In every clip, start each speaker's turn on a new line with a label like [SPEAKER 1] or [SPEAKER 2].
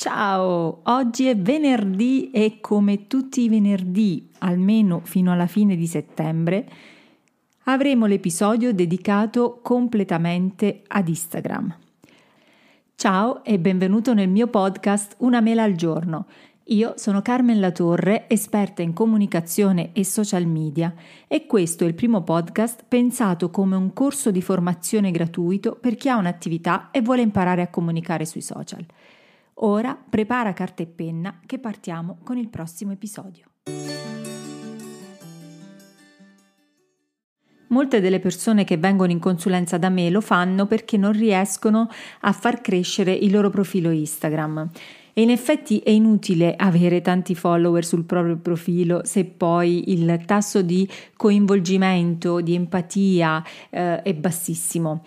[SPEAKER 1] Ciao, oggi è venerdì e come tutti i venerdì, almeno fino alla fine di settembre, avremo l'episodio dedicato completamente ad Instagram. Ciao e benvenuto nel mio podcast Una mela al giorno. Io sono Carmen Latorre, esperta in comunicazione e social media e questo è il primo podcast pensato come un corso di formazione gratuito per chi ha un'attività e vuole imparare a comunicare sui social. Ora prepara carta e penna che partiamo con il prossimo episodio. Molte delle persone che vengono in consulenza da me lo fanno perché non riescono a far crescere il loro profilo Instagram e in effetti è inutile avere tanti follower sul proprio profilo se poi il tasso di coinvolgimento, di empatia eh, è bassissimo.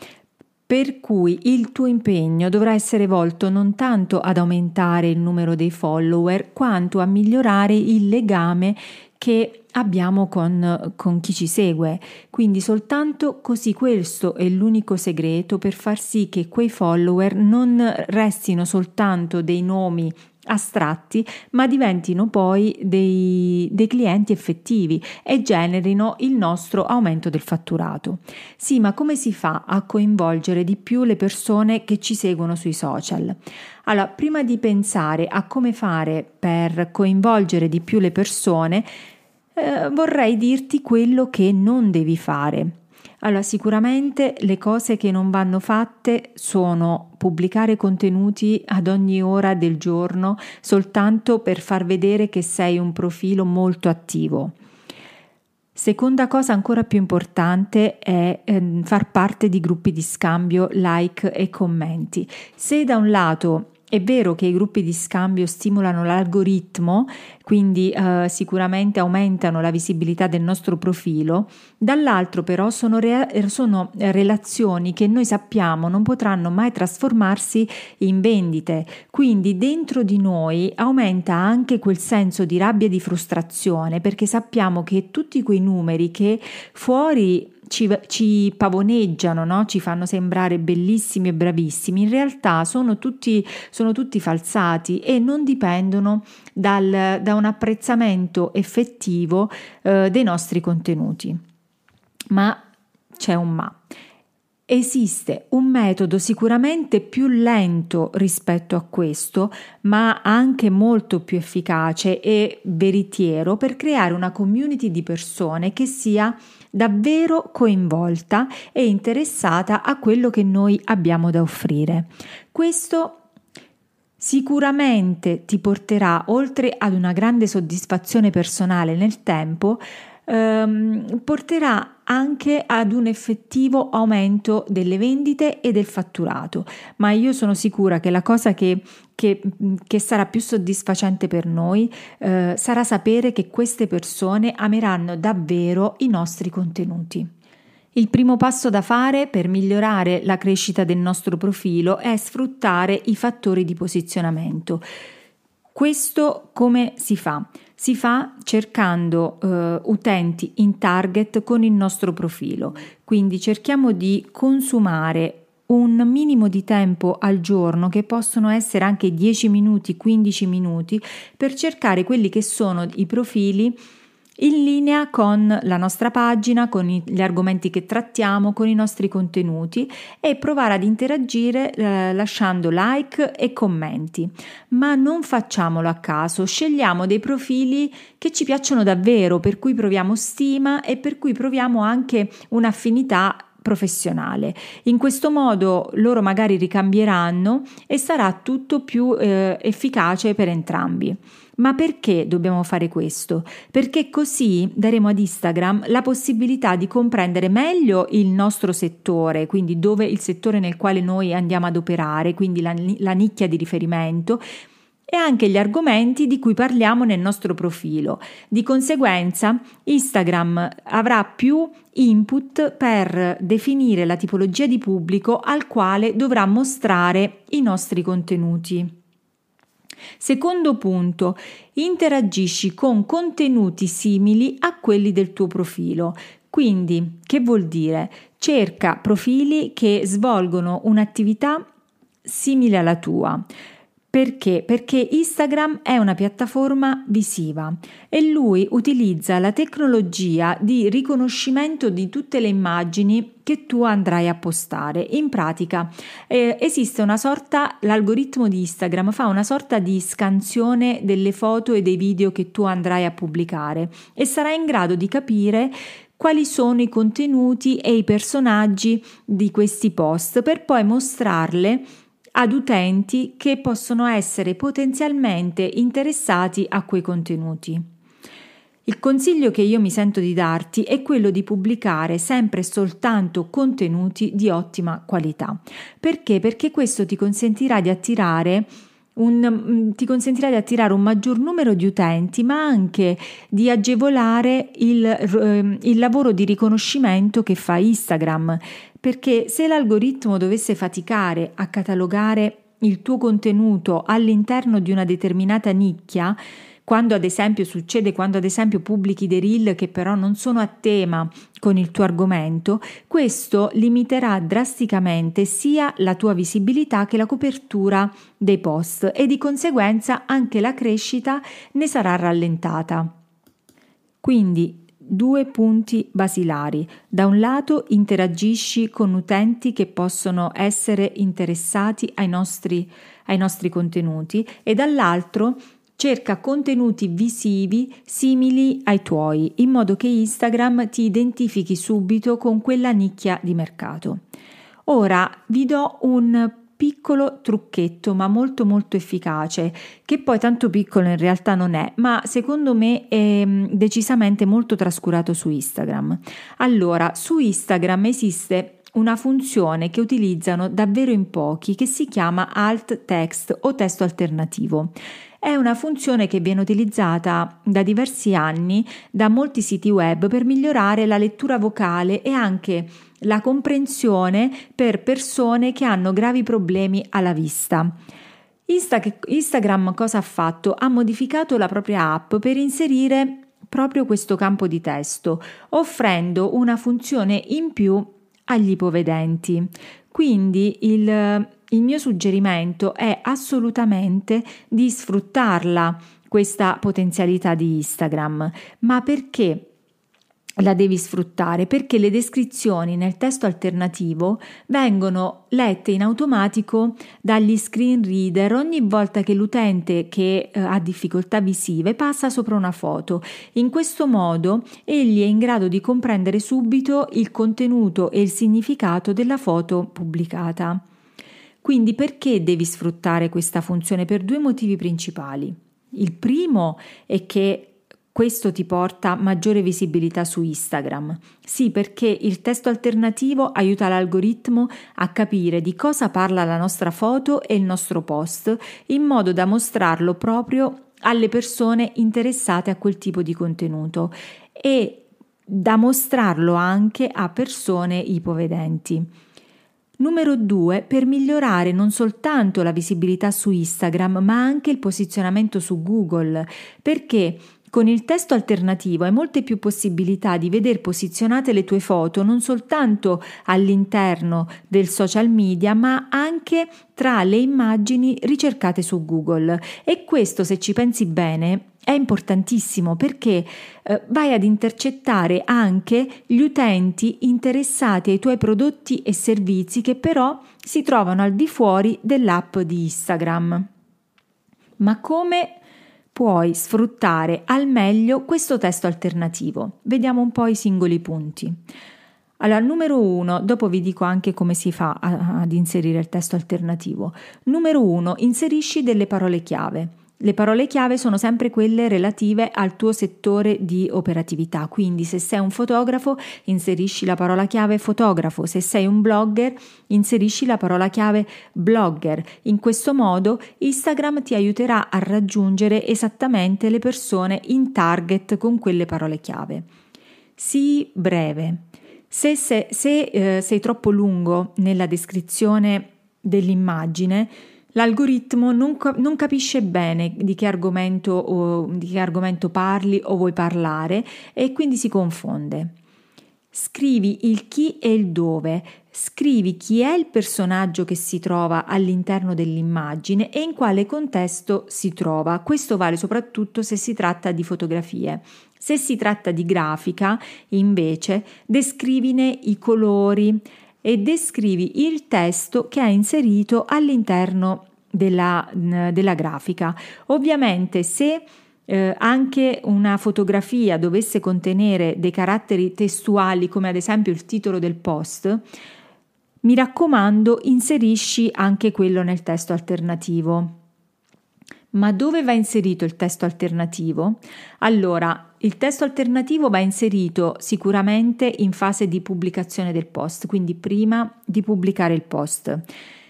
[SPEAKER 1] Per cui il tuo impegno dovrà essere volto non tanto ad aumentare il numero dei follower, quanto a migliorare il legame che abbiamo con, con, chi ci segue. Quindi soltanto così questo è l'unico segreto per far sì che quei follower non restino soltanto dei nomi astratti, ma diventino poi dei, dei, clienti effettivi e generino il nostro aumento del fatturato. Sì, ma come si fa a coinvolgere di più le persone che ci seguono sui social? Allora, prima di pensare a come fare per coinvolgere di più le persone, eh, vorrei dirti quello che non devi fare. Allora, sicuramente le cose che non vanno fatte sono pubblicare contenuti ad ogni ora del giorno soltanto per far vedere che sei un profilo molto attivo. Seconda cosa ancora più importante è eh, far parte di gruppi di scambio, like e commenti. Se da un lato è vero che i gruppi di scambio stimolano l'algoritmo, quindi eh, sicuramente aumentano la visibilità del nostro profilo, dall'altro però sono, rea- sono relazioni che noi sappiamo non potranno mai trasformarsi in vendite, quindi dentro di noi aumenta anche quel senso di rabbia e di frustrazione perché sappiamo che tutti quei numeri che fuori ci, ci pavoneggiano, no? ci fanno sembrare bellissimi e bravissimi, in realtà sono tutti, sono tutti falsati e non dipendono dal, da un apprezzamento effettivo eh, dei nostri contenuti. Ma c'è un ma. Esiste un metodo sicuramente più lento rispetto a questo, ma anche molto più efficace e veritiero per creare una community di persone che sia davvero coinvolta e interessata a quello che noi abbiamo da offrire. Questo sicuramente ti porterà, oltre ad una grande soddisfazione personale nel tempo, ehm, porterà anche ad un effettivo aumento delle vendite e del fatturato. Ma io sono sicura che la cosa che, che, che sarà più soddisfacente per noi eh, sarà sapere che queste persone ameranno davvero i nostri contenuti. Il primo passo da fare per migliorare la crescita del nostro profilo è sfruttare i fattori di posizionamento. Questo come si fa? Si fa cercando eh, utenti in target con il nostro profilo, quindi cerchiamo di consumare un minimo di tempo al giorno, che possono essere anche 10 minuti, 15 minuti, per cercare quelli che sono i profili in linea con la nostra pagina, con gli argomenti che trattiamo, con i nostri contenuti e provare ad interagire eh, lasciando like e commenti. Ma non facciamolo a caso, scegliamo dei profili che ci piacciono davvero, per cui proviamo stima e per cui proviamo anche un'affinità professionale. In questo modo loro magari ricambieranno e sarà tutto più eh, efficace per entrambi. Ma perché dobbiamo fare questo? Perché così daremo ad Instagram la possibilità di comprendere meglio il nostro settore, quindi dove il settore nel quale noi andiamo ad operare, quindi la, la nicchia di riferimento e anche gli argomenti di cui parliamo nel nostro profilo. Di conseguenza, Instagram avrà più input per definire la tipologia di pubblico al quale dovrà mostrare i nostri contenuti. Secondo punto, interagisci con contenuti simili a quelli del tuo profilo. Quindi, che vuol dire? Cerca profili che svolgono un'attività simile alla tua. Perché? Perché Instagram è una piattaforma visiva e lui utilizza la tecnologia di riconoscimento di tutte le immagini che tu andrai a postare. In pratica eh, esiste una sorta, l'algoritmo di Instagram fa una sorta di scansione delle foto e dei video che tu andrai a pubblicare e sarà in grado di capire quali sono i contenuti e i personaggi di questi post per poi mostrarle ad utenti che possono essere potenzialmente interessati a quei contenuti. Il consiglio che io mi sento di darti è quello di pubblicare sempre e soltanto contenuti di ottima qualità. Perché? Perché questo ti consentirà di attirare un, mm, ti consentirà di attirare un maggior numero di utenti, ma anche di agevolare il, ehm, il lavoro di riconoscimento che fa Instagram. Perché se l'algoritmo dovesse faticare a catalogare il tuo contenuto all'interno di una determinata nicchia, quando ad esempio succede quando ad esempio pubblichi dei reel che però non sono a tema con il tuo argomento, questo limiterà drasticamente sia la tua visibilità che la copertura dei post e di conseguenza anche la crescita ne sarà rallentata. Quindi due punti basilari. Da un lato interagisci con utenti che possono essere interessati ai nostri, ai nostri contenuti e dall'altro cerca contenuti visivi simili ai tuoi, in modo che Instagram ti identifichi subito con quella nicchia di mercato. Ora vi do un piccolo trucchetto ma molto molto efficace che poi tanto piccolo in realtà non è ma secondo me è mm, decisamente molto trascurato su Instagram allora su Instagram esiste una funzione che utilizzano davvero in pochi che si chiama alt text o testo alternativo è una funzione che viene utilizzata da diversi anni da molti siti web per migliorare la lettura vocale e anche la comprensione per persone che hanno gravi problemi alla vista. Insta- Instagram cosa ha fatto? Ha modificato la propria app per inserire proprio questo campo di testo, offrendo una funzione in più agli ipovedenti. Quindi il il mio suggerimento è assolutamente di sfruttarla questa potenzialità di Instagram. Ma perché? la devi sfruttare perché le descrizioni nel testo alternativo vengono lette in automatico dagli screen reader ogni volta che l'utente che eh, ha difficoltà visive passa sopra una foto. In questo modo egli è in grado di comprendere subito il contenuto e il significato della foto pubblicata. Quindi perché devi sfruttare questa funzione? Per due motivi principali. Il primo è che questo ti porta maggiore visibilità su Instagram. Sì, perché il testo alternativo aiuta l'algoritmo a capire di cosa parla la nostra foto e il nostro post, in modo da mostrarlo proprio alle persone interessate a quel tipo di contenuto e da mostrarlo anche a persone ipovedenti. Numero 2. Per migliorare non soltanto la visibilità su Instagram, ma anche il posizionamento su Google, perché con il testo alternativo hai molte più possibilità di vedere posizionate le tue foto non soltanto all'interno del social media, ma anche tra le immagini ricercate su Google. E questo, se ci pensi bene, è importantissimo perché eh, vai ad intercettare anche gli utenti interessati ai tuoi prodotti e servizi che però si trovano al di fuori dell'app di Instagram. Ma come puoi sfruttare al meglio questo testo alternativo? Vediamo un po' i singoli punti. Allora, numero uno, dopo vi dico anche come si fa a, ad inserire il testo alternativo. Numero uno, inserisci delle parole chiave. Le parole chiave sono sempre quelle relative al tuo settore di operatività, quindi se sei un fotografo inserisci la parola chiave fotografo, se sei un blogger inserisci la parola chiave blogger. In questo modo Instagram ti aiuterà a raggiungere esattamente le persone in target con quelle parole chiave. Sii breve. Se, se, se eh, sei troppo lungo nella descrizione dell'immagine, L'algoritmo non, non, capisce bene di che, o, di che argomento parli o vuoi parlare e quindi si confonde. Scrivi il chi e il dove, scrivi chi è il personaggio che si trova all'interno dell'immagine e in quale contesto si trova. Questo vale soprattutto se si tratta di fotografie. Se si tratta di grafica, invece, descrivine i colori e descrivi il testo che hai inserito all'interno della, della grafica. Ovviamente se eh, anche una fotografia dovesse contenere dei caratteri testuali come ad esempio il titolo del post, mi raccomando inserisci anche quello nel testo alternativo. Ma dove va inserito il testo alternativo? Allora, il testo alternativo va inserito sicuramente in fase di pubblicazione del post, quindi prima di pubblicare il post.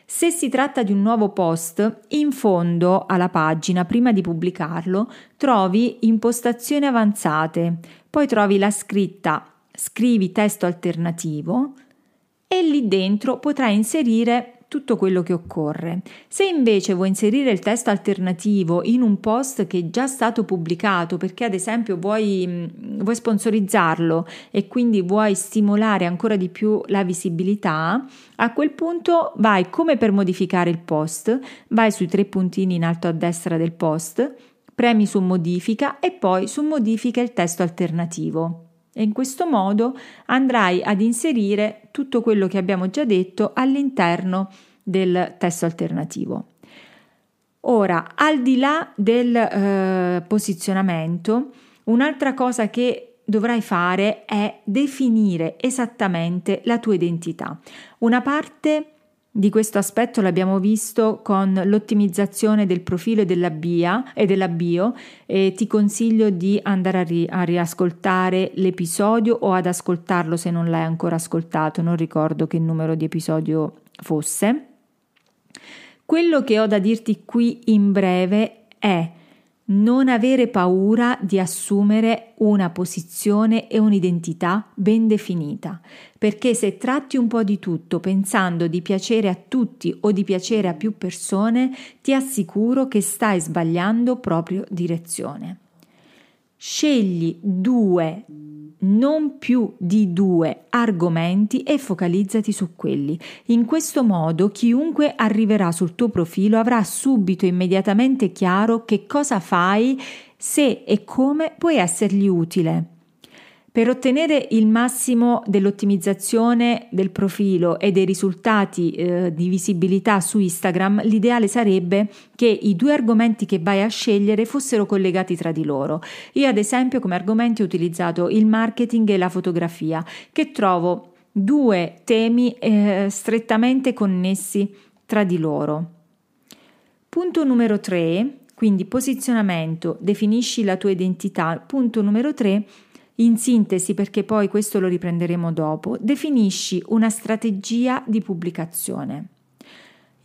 [SPEAKER 1] Se si tratta di un nuovo post, in fondo alla pagina, prima di pubblicarlo, trovi impostazioni avanzate, poi trovi la scritta scrivi testo alternativo e lì dentro potrai inserire tutto quello che occorre. Se invece vuoi inserire il testo alternativo in un post che è già stato pubblicato perché ad esempio vuoi, mm, vuoi sponsorizzarlo e quindi vuoi stimolare ancora di più la visibilità, a quel punto vai come per modificare il post, vai sui tre puntini in alto a destra del post, premi su modifica e poi su modifica il testo alternativo. E in questo modo andrai ad inserire tutto quello che abbiamo già detto all'interno del testo alternativo. Ora, al di là del eh, posizionamento, un'altra cosa che dovrai fare è definire esattamente la tua identità. Una parte di questo aspetto l'abbiamo visto con l'ottimizzazione del profilo e della, BIA, e della bio e ti consiglio di andare a, ri- a riascoltare l'episodio o ad ascoltarlo se non l'hai ancora ascoltato, non ricordo che numero di episodio fosse. Quello che ho da dirti qui in breve è non avere paura di assumere una posizione e un'identità ben definita, perché se tratti un po' di tutto pensando di piacere a tutti o di piacere a più persone, ti assicuro che stai sbagliando proprio direzione. Scegli due non più di due argomenti e focalizzati su quelli. In questo modo chiunque arriverà sul tuo profilo avrà subito immediatamente chiaro che cosa fai, se e come puoi essergli utile. Per ottenere il massimo dell'ottimizzazione del profilo e dei risultati eh, di visibilità su Instagram, l'ideale sarebbe che i due argomenti che vai a scegliere fossero collegati tra di loro. Io ad esempio come argomenti ho utilizzato il marketing e la fotografia, che trovo due temi eh, strettamente connessi tra di loro. Punto numero 3, quindi posizionamento, definisci la tua identità. Punto numero 3, in sintesi, perché poi questo lo riprenderemo dopo, definisci una strategia di pubblicazione.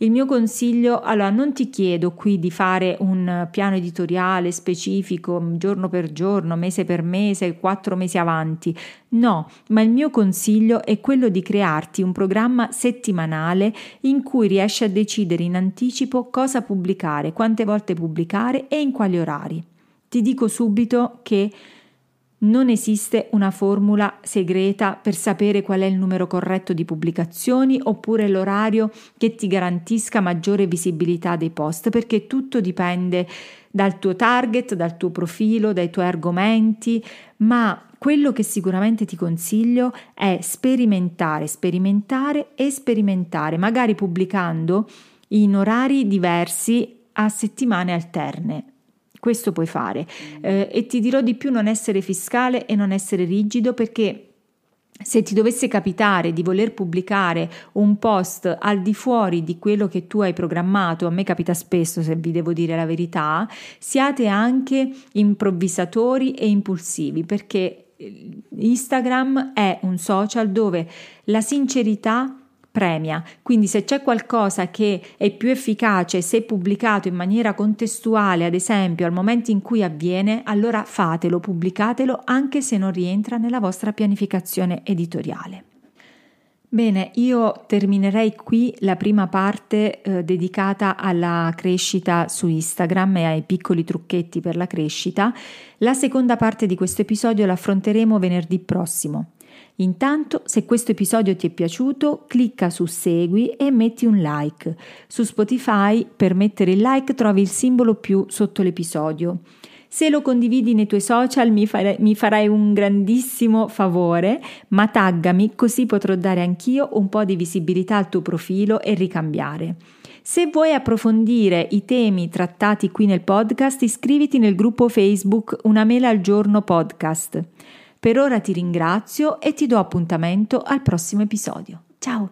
[SPEAKER 1] Il mio consiglio, allora non ti chiedo qui di fare un piano editoriale specifico giorno per giorno, mese per mese, quattro mesi avanti, no, ma il mio consiglio è quello di crearti un programma settimanale in cui riesci a decidere in anticipo cosa pubblicare, quante volte pubblicare e in quali orari. Ti dico subito che non esiste una formula segreta per sapere qual è il numero corretto di pubblicazioni oppure l'orario che ti garantisca maggiore visibilità dei post, perché tutto dipende dal tuo target, dal tuo profilo, dai tuoi argomenti, ma quello che sicuramente ti consiglio è sperimentare, sperimentare e sperimentare, magari pubblicando in orari diversi a settimane alterne. Questo puoi fare. Eh, e ti dirò di più non essere fiscale e non essere rigido perché se ti dovesse capitare di voler pubblicare un post al di fuori di quello che tu hai programmato, a me capita spesso se vi devo dire la verità, siate anche improvvisatori e impulsivi perché eh, Instagram è un social dove la sincerità premia. Quindi se c'è qualcosa che è più efficace se pubblicato in maniera contestuale, ad esempio al momento in cui avviene, allora fatelo, pubblicatelo anche se non rientra nella vostra pianificazione editoriale. Bene, io terminerei qui la prima parte eh, dedicata alla crescita su Instagram e ai piccoli trucchetti per la crescita. La seconda parte di questo episodio l'affronteremo venerdì prossimo. Intanto, se questo episodio ti è piaciuto, clicca su Segui e metti un like. Su Spotify, per mettere il like, trovi il simbolo più sotto l'episodio. Se lo condividi nei tuoi social mi, fare, mi farai un grandissimo favore, ma taggami così potrò dare anch'io un po' di visibilità al tuo profilo e ricambiare. Se vuoi approfondire i temi trattati qui nel podcast, iscriviti nel gruppo Facebook Una mela al giorno podcast. Per ora ti ringrazio e ti do appuntamento al prossimo episodio. Ciao!